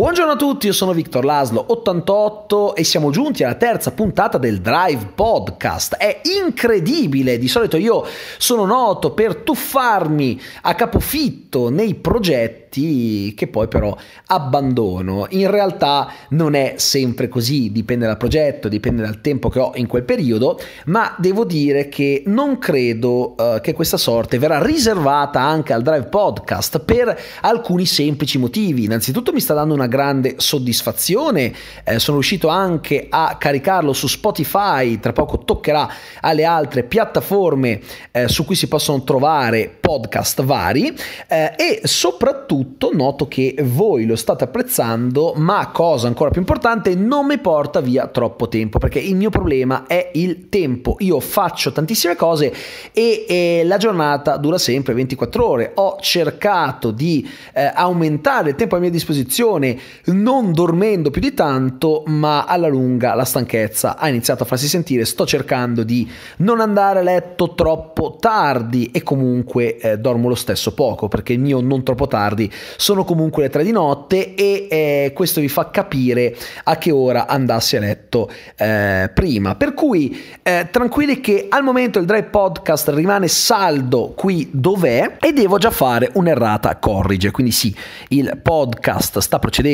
Buongiorno a tutti, io sono Victor Laslo 88 e siamo giunti alla terza puntata del Drive Podcast. È incredibile, di solito io sono noto per tuffarmi a capofitto nei progetti che poi però abbandono. In realtà non è sempre così, dipende dal progetto, dipende dal tempo che ho in quel periodo, ma devo dire che non credo uh, che questa sorte verrà riservata anche al Drive Podcast per alcuni semplici motivi. Innanzitutto mi sta dando una grande soddisfazione. Eh, sono riuscito anche a caricarlo su Spotify, tra poco toccherà alle altre piattaforme eh, su cui si possono trovare podcast vari eh, e soprattutto noto che voi lo state apprezzando, ma cosa ancora più importante, non mi porta via troppo tempo perché il mio problema è il tempo. Io faccio tantissime cose e, e la giornata dura sempre 24 ore. Ho cercato di eh, aumentare il tempo a mia disposizione non dormendo più di tanto, ma alla lunga la stanchezza ha iniziato a farsi sentire. Sto cercando di non andare a letto troppo tardi e comunque eh, dormo lo stesso poco perché il mio non troppo tardi sono comunque le tre di notte e eh, questo vi fa capire a che ora andassi a letto eh, prima. Per cui eh, tranquilli che al momento il Drive Podcast rimane saldo qui dov'è e devo già fare un'errata corrige. Quindi sì, il podcast sta procedendo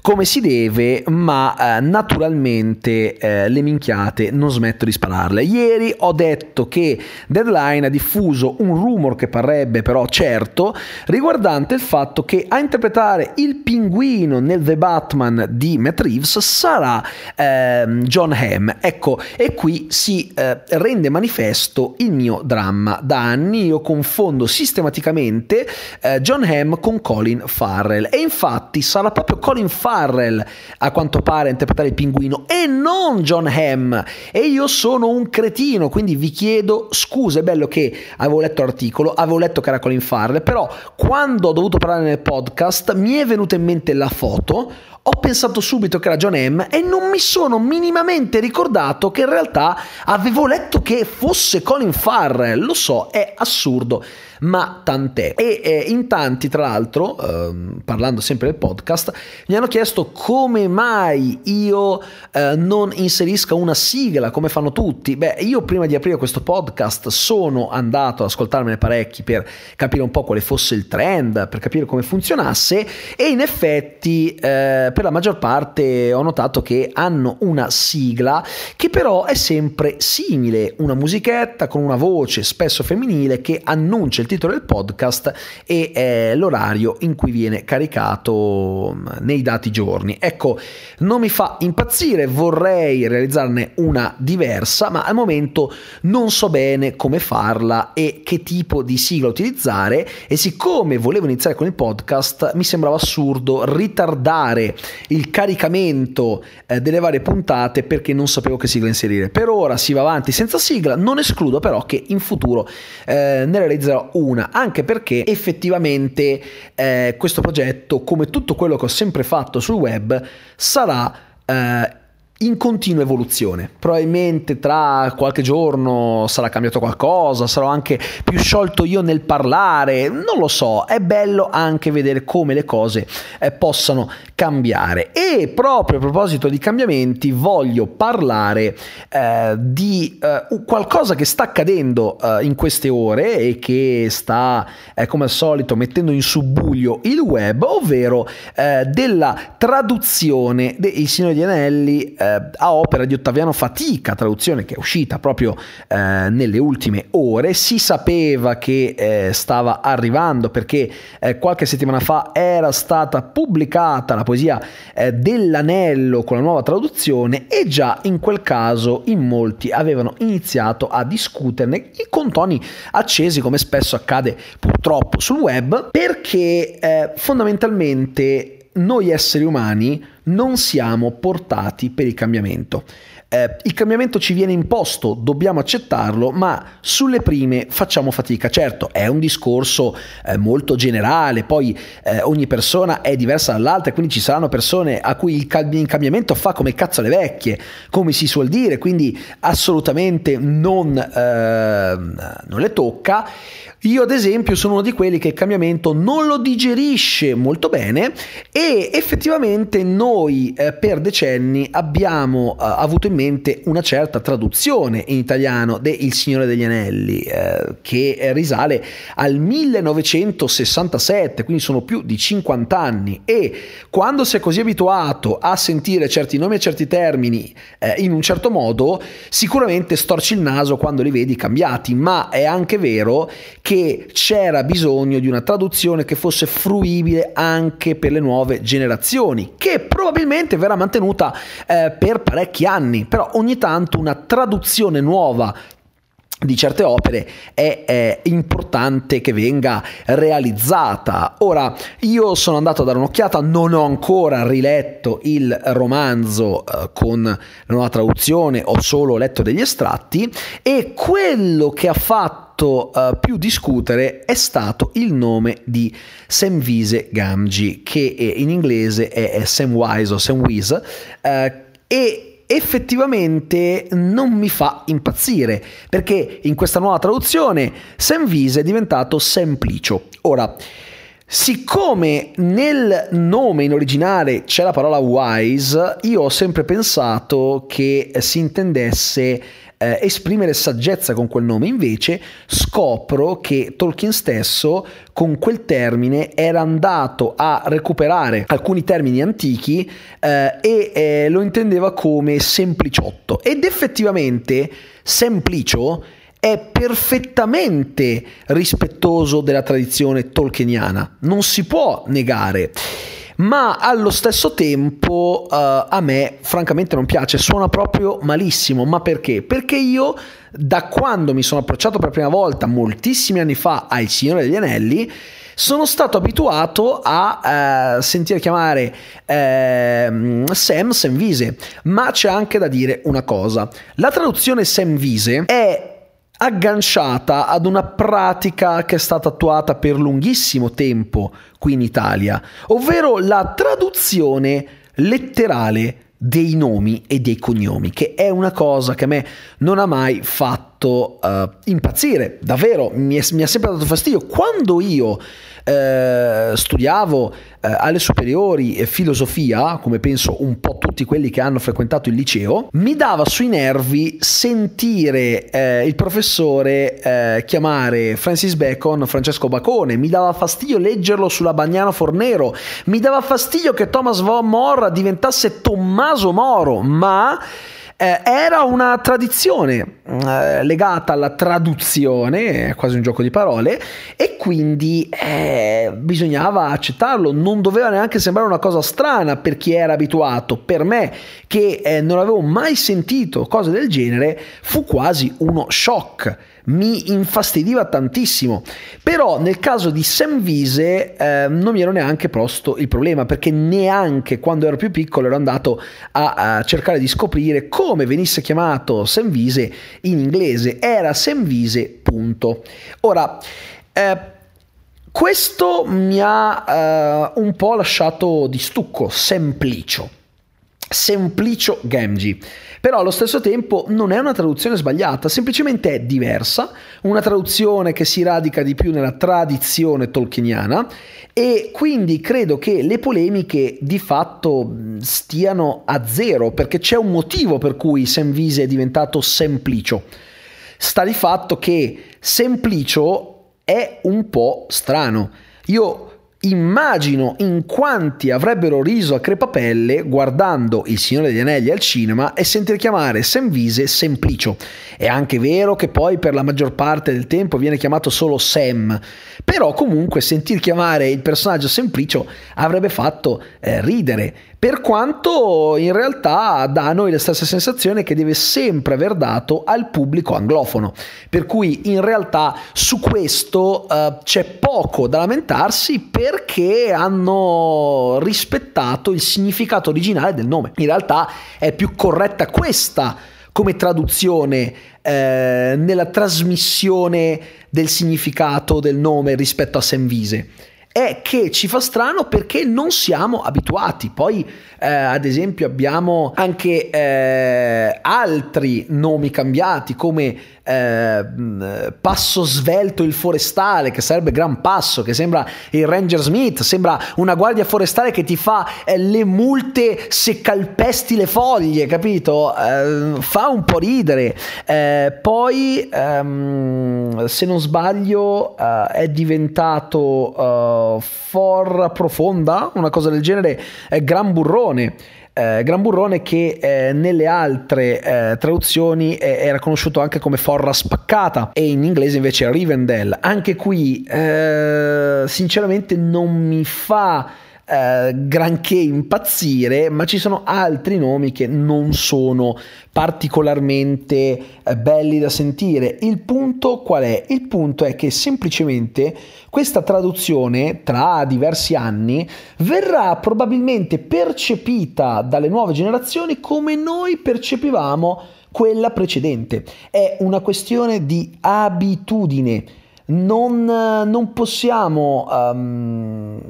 come si deve, ma eh, naturalmente eh, le minchiate non smetto di spararle. Ieri ho detto che Deadline ha diffuso un rumor che parrebbe però certo riguardante il fatto che a interpretare il pinguino nel The Batman di Matt Reeves sarà eh, John Hamm. Ecco, e qui si eh, rende manifesto il mio dramma. Da anni io confondo sistematicamente eh, John Hamm con Colin Farrell e infatti sarà proprio Colin Farrell a quanto pare a interpretare il pinguino e non John Hamm. E io sono un cretino quindi vi chiedo scusa è bello che avevo letto l'articolo avevo letto che era Colin Farrell però quando ho dovuto parlare nel podcast mi è venuta in mente la foto ho pensato subito che era John M e non mi sono minimamente ricordato che in realtà avevo letto che fosse Colin Farrell. Lo so, è assurdo ma tant'è. E eh, in tanti, tra l'altro, eh, parlando sempre del podcast, mi hanno chiesto come mai io eh, non inserisca una sigla come fanno tutti. Beh, io prima di aprire questo podcast sono andato ad ascoltarmene parecchi per capire un po' quale fosse il trend, per capire come funzionasse e in effetti eh, per la maggior parte ho notato che hanno una sigla che però è sempre simile, una musichetta con una voce spesso femminile che annuncia il titolo del podcast e eh, l'orario in cui viene caricato mm, nei dati giorni. Ecco, non mi fa impazzire, vorrei realizzarne una diversa, ma al momento non so bene come farla e che tipo di sigla utilizzare e siccome volevo iniziare con il podcast mi sembrava assurdo ritardare il caricamento eh, delle varie puntate perché non sapevo che sigla inserire. Per ora si va avanti senza sigla, non escludo però che in futuro eh, ne realizzerò una, anche perché effettivamente eh, questo progetto, come tutto quello che ho sempre fatto sul web, sarà eh, in continua evoluzione. Probabilmente tra qualche giorno sarà cambiato qualcosa, sarò anche più sciolto io nel parlare, non lo so, è bello anche vedere come le cose eh, possano cambiare. E proprio a proposito di cambiamenti voglio parlare eh, di eh, qualcosa che sta accadendo eh, in queste ore e che sta eh, come al solito mettendo in subbuglio il web, ovvero eh, della traduzione dei Signori di Anelli a opera di Ottaviano Fatica, traduzione che è uscita proprio eh, nelle ultime ore. Si sapeva che eh, stava arrivando perché eh, qualche settimana fa era stata pubblicata la poesia eh, dell'anello con la nuova traduzione e già in quel caso in molti avevano iniziato a discuterne con toni accesi come spesso accade purtroppo sul web perché eh, fondamentalmente noi esseri umani non siamo portati per il cambiamento. Eh, il cambiamento ci viene imposto, dobbiamo accettarlo, ma sulle prime facciamo fatica. Certo, è un discorso eh, molto generale, poi eh, ogni persona è diversa dall'altra, quindi ci saranno persone a cui il cambiamento fa come cazzo le vecchie, come si suol dire, quindi assolutamente non, ehm, non le tocca. Io ad esempio sono uno di quelli che il cambiamento non lo digerisce molto bene e effettivamente noi eh, per decenni abbiamo eh, avuto in mente una certa traduzione in italiano de Il Signore degli Anelli eh, che risale al 1967, quindi sono più di 50 anni. E quando si è così abituato a sentire certi nomi e certi termini eh, in un certo modo, sicuramente storci il naso quando li vedi cambiati, ma è anche vero che che c'era bisogno di una traduzione che fosse fruibile anche per le nuove generazioni, che probabilmente verrà mantenuta eh, per parecchi anni, però ogni tanto una traduzione nuova di certe opere è, è, importante che venga realizzata. Ora, io sono andato a dare un'occhiata, non ho ancora riletto il romanzo eh, con la nuova traduzione, ho solo letto degli estratti e quello che ha fatto uh, più discutere è stato il nome di Semvise Gamgee, che in inglese è Samwise o Samwise, uh, e effettivamente non mi fa impazzire perché in questa nuova traduzione Semvise è diventato Semplicio. Ora, Siccome nel nome in originale c'è la parola wise, io ho sempre pensato che si intendesse eh, esprimere saggezza con quel nome, invece scopro che Tolkien stesso con quel termine era andato a recuperare alcuni termini antichi eh, e eh, lo intendeva come sempliciotto. Ed effettivamente semplicio è perfettamente rispettoso della tradizione tolkieniana, non si può negare ma allo stesso tempo uh, a me francamente non piace, suona proprio malissimo, ma perché? Perché io da quando mi sono approcciato per la prima volta moltissimi anni fa a Il Signore degli Anelli sono stato abituato a uh, sentire chiamare uh, Sam Semvise, ma c'è anche da dire una cosa. La traduzione Semvise è agganciata ad una pratica che è stata attuata per lunghissimo tempo qui in Italia, ovvero la traduzione letterale dei nomi e dei cognomi, che è una cosa che a me non ha mai fatto uh, impazzire, davvero, mi, mi ha sempre dato fastidio. Quando io eh, studiavo eh, alle superiori eh, filosofia, come penso un po' tutti quelli che hanno frequentato il liceo, mi dava sui nervi sentire eh, il professore eh, chiamare Francis Bacon Francesco Bacone, mi dava fastidio leggerlo sulla Bagnano Fornero, mi dava fastidio che Thomas von More diventasse Tommaso Moro, ma eh, era una tradizione eh, legata alla traduzione, è quasi un gioco di parole, e quindi eh, bisognava accettarlo, non doveva neanche sembrare una cosa strana per chi era abituato. Per me, che eh, non avevo mai sentito cose del genere, fu quasi uno shock mi infastidiva tantissimo. Però nel caso di Semvise eh, non mi ero neanche posto il problema perché neanche quando ero più piccolo ero andato a, a cercare di scoprire come venisse chiamato Semvise in inglese. Era Semvise, punto. Ora, eh, questo mi ha eh, un po' lasciato di stucco, semplicio. Semplicio Gamgee. Però allo stesso tempo non è una traduzione sbagliata, semplicemente è diversa, una traduzione che si radica di più nella tradizione tolkieniana e quindi credo che le polemiche di fatto stiano a zero perché c'è un motivo per cui Semvise è diventato semplicio. Sta di fatto che semplicio è un po' strano. Io Immagino in quanti avrebbero riso a crepapelle guardando Il Signore degli Anelli al cinema e sentir chiamare Semvise Semplicio. È anche vero che poi per la maggior parte del tempo viene chiamato solo Sam, però comunque sentir chiamare il personaggio Semplicio avrebbe fatto eh, ridere, per quanto in realtà dà a noi la stessa sensazione che deve sempre aver dato al pubblico anglofono. Per cui in realtà su questo eh, c'è poco da lamentarsi per perché hanno rispettato il significato originale del nome. In realtà è più corretta questa come traduzione eh, nella trasmissione del significato del nome rispetto a Senvise è che ci fa strano perché non siamo abituati. Poi, eh, ad esempio, abbiamo anche eh, altri nomi cambiati come eh, Passo Svelto il Forestale, che sarebbe Gran Passo, che sembra il Ranger Smith, sembra una guardia forestale che ti fa eh, le multe se calpesti le foglie, capito? Eh, fa un po' ridere. Eh, poi, ehm, se non sbaglio, è diventato Forra Profonda, una cosa del genere, Gran Burrone eh, Gran Burrone che eh, nelle altre eh, traduzioni era conosciuto anche come Forra Spaccata e in inglese invece Rivendell. Anche qui eh, sinceramente non mi fa eh, granché impazzire, ma ci sono altri nomi che non sono particolarmente eh, belli da sentire. Il punto qual è? Il punto è che semplicemente questa traduzione tra diversi anni verrà probabilmente percepita dalle nuove generazioni come noi percepivamo quella precedente. È una questione di abitudine non, non possiamo, um,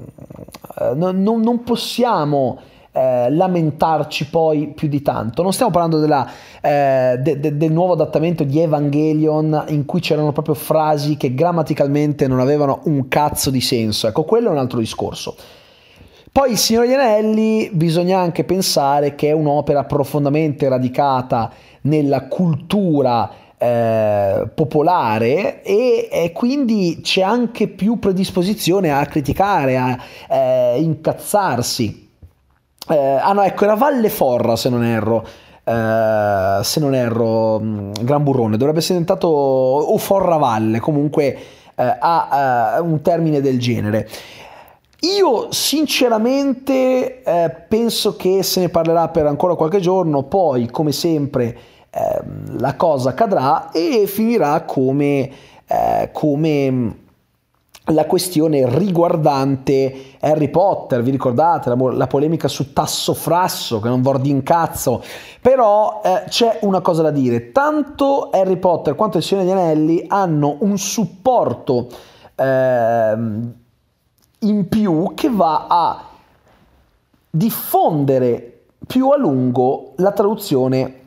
non, non, possiamo eh, lamentarci poi più di tanto. Non stiamo parlando della, eh, de, de, del nuovo adattamento di Evangelion in cui c'erano proprio frasi che grammaticalmente non avevano un cazzo di senso. Ecco, quello è un altro discorso. Poi il Signore degli Anelli bisogna anche pensare che è un'opera profondamente radicata nella cultura eh, popolare e, e, quindi c'è anche più predisposizione a criticare, a eh, incazzarsi. Eh, ah no, ecco, era Valle Forra se non erro. Uh, se non erro, mm, Gran Burrone dovrebbe essere diventato o Forra Valle, comunque uh, ha uh, un termine del genere. Io sinceramente penso che se ne parlerà per ancora qualche giorno, poi come sempre Ehm, la cosa cadrà e finirà come, eh, come la questione riguardante Harry Potter, vi ricordate la, la polemica su Tasso Frasso che non vordi in cazzo, però eh, c'è una cosa da dire, tanto Harry Potter quanto il Signore degli Anelli hanno un supporto eh, in più che va a diffondere più a lungo la traduzione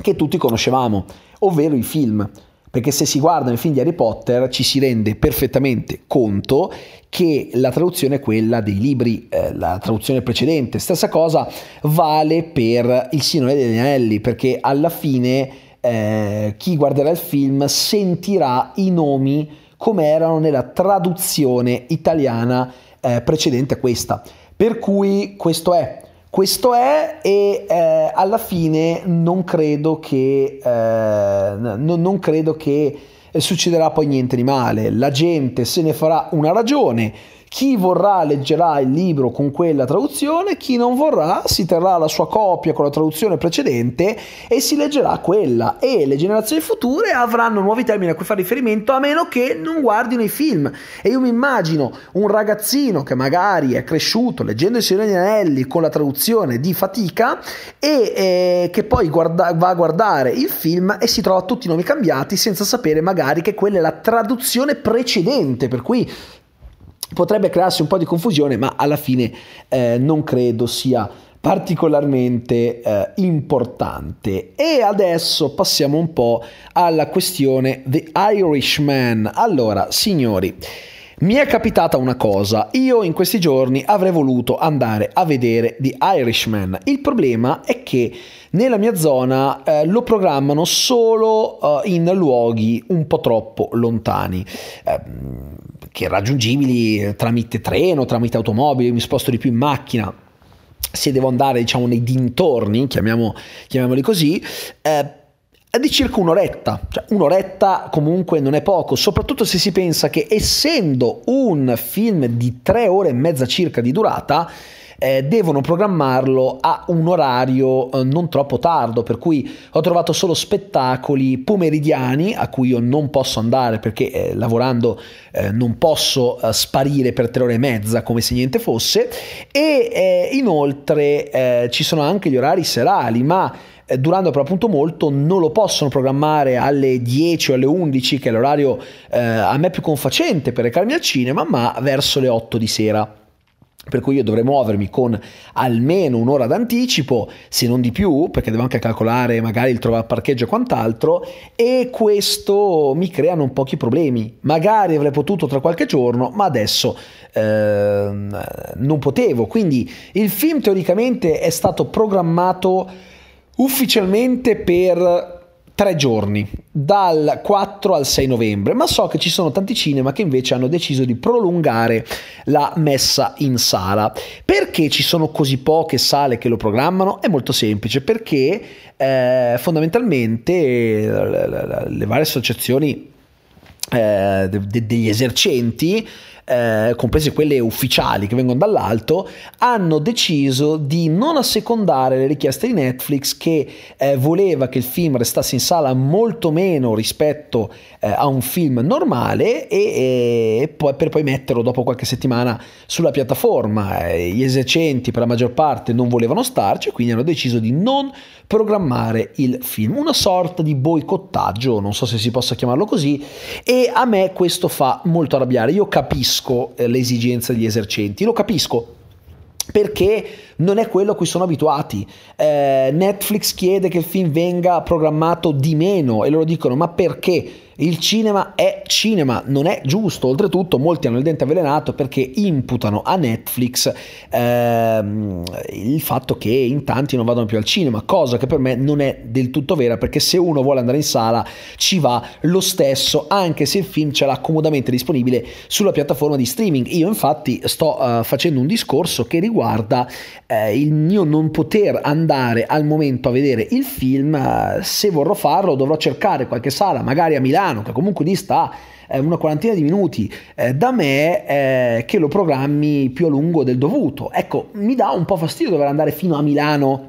che tutti conoscevamo, ovvero i film. Perché se si guardano i film di Harry Potter ci si rende perfettamente conto che la traduzione è quella dei libri, eh, la traduzione precedente. Stessa cosa vale per Il Signore degli Anelli, perché alla fine eh, chi guarderà il film sentirà i nomi come erano nella traduzione italiana eh, precedente a questa. Per cui questo è. Questo è e eh, alla fine non credo che, eh, non, non credo che succederà poi niente di male. La gente se ne farà una ragione chi vorrà leggerà il libro con quella traduzione, chi non vorrà si terrà la sua copia con la traduzione precedente e si leggerà quella e le generazioni future avranno nuovi termini a cui fare riferimento a meno che non guardino i film. E io mi immagino un ragazzino che magari è cresciuto leggendo i Signore Anelli con la traduzione di fatica e eh, che poi guarda- va a guardare il film e si trova tutti i nomi cambiati senza sapere magari che quella è la traduzione precedente, per cui potrebbe crearsi un po' di confusione, ma alla fine eh, non credo sia particolarmente eh, importante. E adesso passiamo un po' alla questione The Irishman. Allora, signori, mi è capitata una cosa, io in questi giorni avrei voluto andare a vedere The Irishman. Il problema è che nella mia zona eh, lo programmano solo eh, in luoghi un po' troppo lontani. Eh, che raggiungibili tramite treno, tramite automobile, mi sposto di più in macchina. Se devo andare, diciamo, nei dintorni, chiamiamo, chiamiamoli così, eh, è di circa un'oretta, cioè un'oretta comunque non è poco, soprattutto se si pensa che essendo un film di tre ore e mezza circa di durata, eh, devono programmarlo a un orario eh, non troppo tardo, per cui ho trovato solo spettacoli pomeridiani a cui io non posso andare perché eh, lavorando eh, non posso eh, sparire per tre ore e mezza come se niente fosse. E inoltre ci sono anche gli orari serali, ma eh, durando per appunto molto non lo possono programmare alle 10 o alle 11 che è l'orario eh, a me più confacente per recarmi al cinema ma verso le 8 di sera per cui io dovrei muovermi con almeno un'ora d'anticipo, se non di più, perché devo anche calcolare magari il trovare parcheggio e quant'altro, e questo mi crea non pochi problemi. Magari avrei potuto tra qualche giorno, ma adesso eh, non potevo. Quindi il film teoricamente è stato programmato ufficialmente per tre giorni, dal 4 al 6 novembre, ma so che ci sono tanti cinema che invece hanno deciso di prolungare la messa in sala. Perché ci sono così poche sale che lo programmano? È molto semplice, perché eh, fondamentalmente le, varie associazioni eh, de, de, degli esercenti eh, comprese quelle ufficiali che vengono dall'alto, hanno deciso di non assecondare le richieste di Netflix che eh, voleva che il film restasse in sala molto meno rispetto eh, a un film normale e, e poi, per poi metterlo dopo qualche settimana sulla piattaforma. Eh, gli esercenti per la maggior parte non volevano starci, quindi hanno deciso di non programmare il film, una sorta di boicottaggio, non so se si possa chiamarlo così, e a me questo fa molto arrabbiare. Io capisco eh, l'esigenza degli esercenti, lo capisco perché non è quello a cui sono abituati. Eh, Netflix chiede che il film venga programmato di meno e loro dicono ma perché? Il cinema è cinema, non è giusto. Oltretutto, molti hanno il dente avvelenato perché imputano a Netflix ehm, il fatto che in tanti non vadano più al cinema, cosa che per me non è del tutto vera perché se uno vuole andare in sala ci va lo stesso, anche se il film ce l'ha comodamente disponibile sulla piattaforma di streaming. Io, infatti, sto uh, facendo un discorso che riguarda uh, il mio non poter andare al momento a vedere il film. Uh, se vorrò farlo, dovrò cercare qualche sala, magari a Milano Milano, che comunque dista eh, una quarantina di minuti eh, da me, eh, che lo programmi più a lungo del dovuto. Ecco, mi dà un po' fastidio dover andare fino a Milano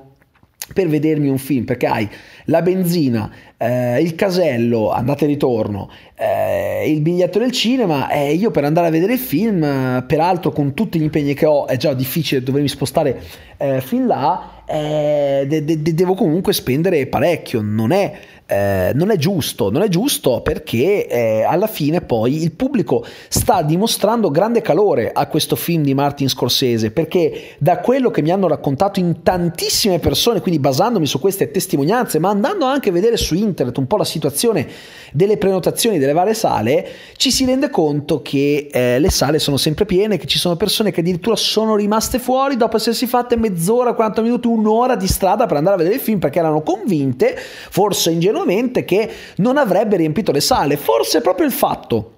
per vedermi un film, perché hai la benzina, eh, il casello, andata e ritorno, eh, il biglietto del cinema e io per andare a vedere il film, eh, peraltro con tutti gli impegni che ho, è già difficile dovermi spostare eh, fin là, eh, de- de- devo comunque spendere parecchio, non è eh, non è giusto, non è giusto perché eh, alla fine poi il pubblico sta dimostrando grande calore a questo film di Martin Scorsese perché da quello che mi hanno raccontato in tantissime persone, quindi basandomi su queste testimonianze, ma andando anche a vedere su internet un po' la situazione delle prenotazioni delle varie sale, ci si rende conto che eh, le sale sono sempre piene, che ci sono persone che addirittura sono rimaste fuori dopo essersi fatte mezz'ora, 40 minuti, un'ora di strada per andare a vedere il film perché erano convinte, forse ingenuamente, che non avrebbe riempito le sale. Forse proprio il fatto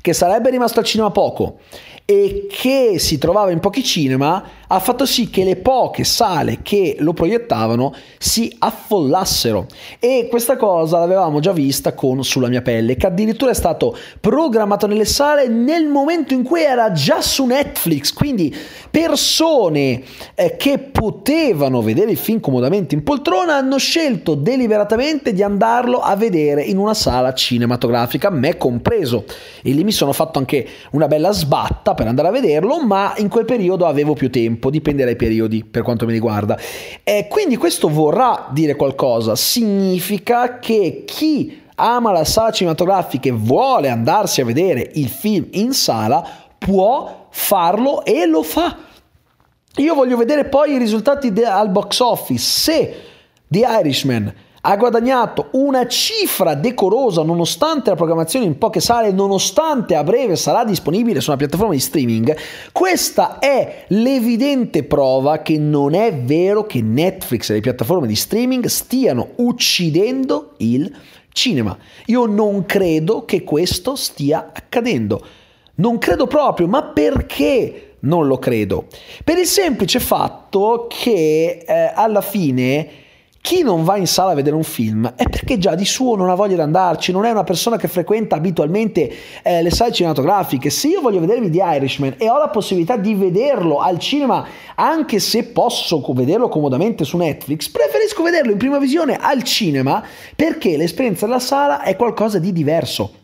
che sarebbe rimasto al cinema poco e che si trovava in pochi cinema ha fatto sì che le poche sale che lo proiettavano si affollassero. E questa cosa l'avevamo già vista con Sulla mia pelle che addirittura è stato programmato nelle sale nel momento in cui era già su Netflix. Quindi persone eh, che potevano vedere il film comodamente in poltrona hanno scelto deliberatamente di andarlo a vedere in una sala cinematografica me compreso. E lì mi sono fatto anche una bella sbatta per andare a vederlo, ma in quel periodo avevo più tempo, dipende dai periodi per quanto mi riguarda. E quindi questo vorrà dire qualcosa, significa che chi ama la sala cinematografica e vuole andarsi a vedere il film in sala può farlo e lo fa. Io voglio vedere poi i risultati de- al box office. Se The Irishman ha guadagnato una cifra decorosa nonostante la programmazione in poche sale, nonostante a breve sarà disponibile su una piattaforma di streaming, questa è l'evidente prova che non è vero che Netflix e le piattaforme di streaming stiano uccidendo il cinema. Io non credo che questo stia accadendo. Non credo proprio, ma perché non lo credo? Per il semplice fatto che eh, alla fine chi non va in sala a vedere un film è perché già di suo non ha voglia di andarci, non è una persona che frequenta abitualmente eh, le sale cinematografiche. Se io voglio vedermi The Irishman e ho la possibilità di vederlo al cinema, anche se posso vederlo comodamente su Netflix, preferisco vederlo in prima visione al cinema perché l'esperienza della sala è qualcosa di diverso.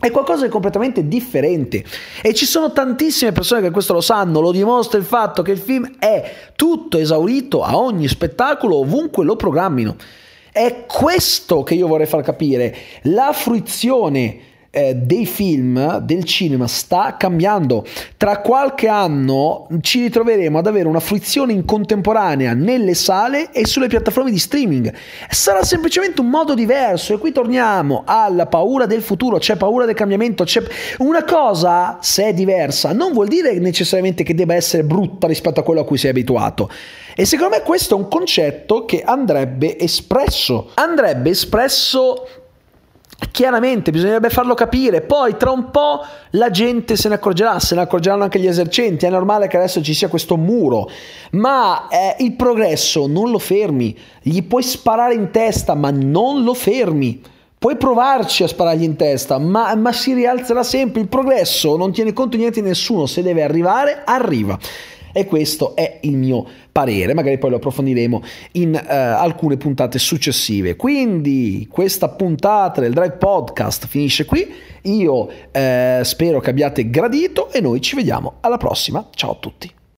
È qualcosa di completamente differente e ci sono tantissime persone che questo lo sanno, lo dimostra il fatto che il film è tutto esaurito a ogni spettacolo ovunque lo programmino. È questo che io vorrei far capire, la fruizione eh, dei film, del cinema sta cambiando. Tra qualche anno ci ritroveremo ad avere una fruizione in contemporanea nelle sale e sulle piattaforme di streaming. Sarà semplicemente un modo diverso e qui torniamo alla paura del futuro, c'è paura del cambiamento, c'è una cosa se è diversa non vuol dire necessariamente che debba essere brutta rispetto a quello a cui sei abituato. E secondo me questo è un concetto che andrebbe espresso. Andrebbe espresso Chiaramente bisognerebbe farlo capire, poi tra un po' la gente se ne accorgerà, se ne accorgeranno anche gli esercenti, è normale che adesso ci sia questo muro, ma eh, il progresso non lo fermi, gli puoi sparare in testa ma non lo fermi. Puoi provarci a sparargli in testa, ma, ma si rialzerà sempre. Il progresso non tiene conto di niente di nessuno. Se deve arrivare, arriva. E questo è il mio parere, magari poi lo approfondiremo in uh, alcune puntate successive. Quindi questa puntata del Drive Podcast finisce qui. Io uh, spero che abbiate gradito e noi ci vediamo alla prossima. Ciao a tutti.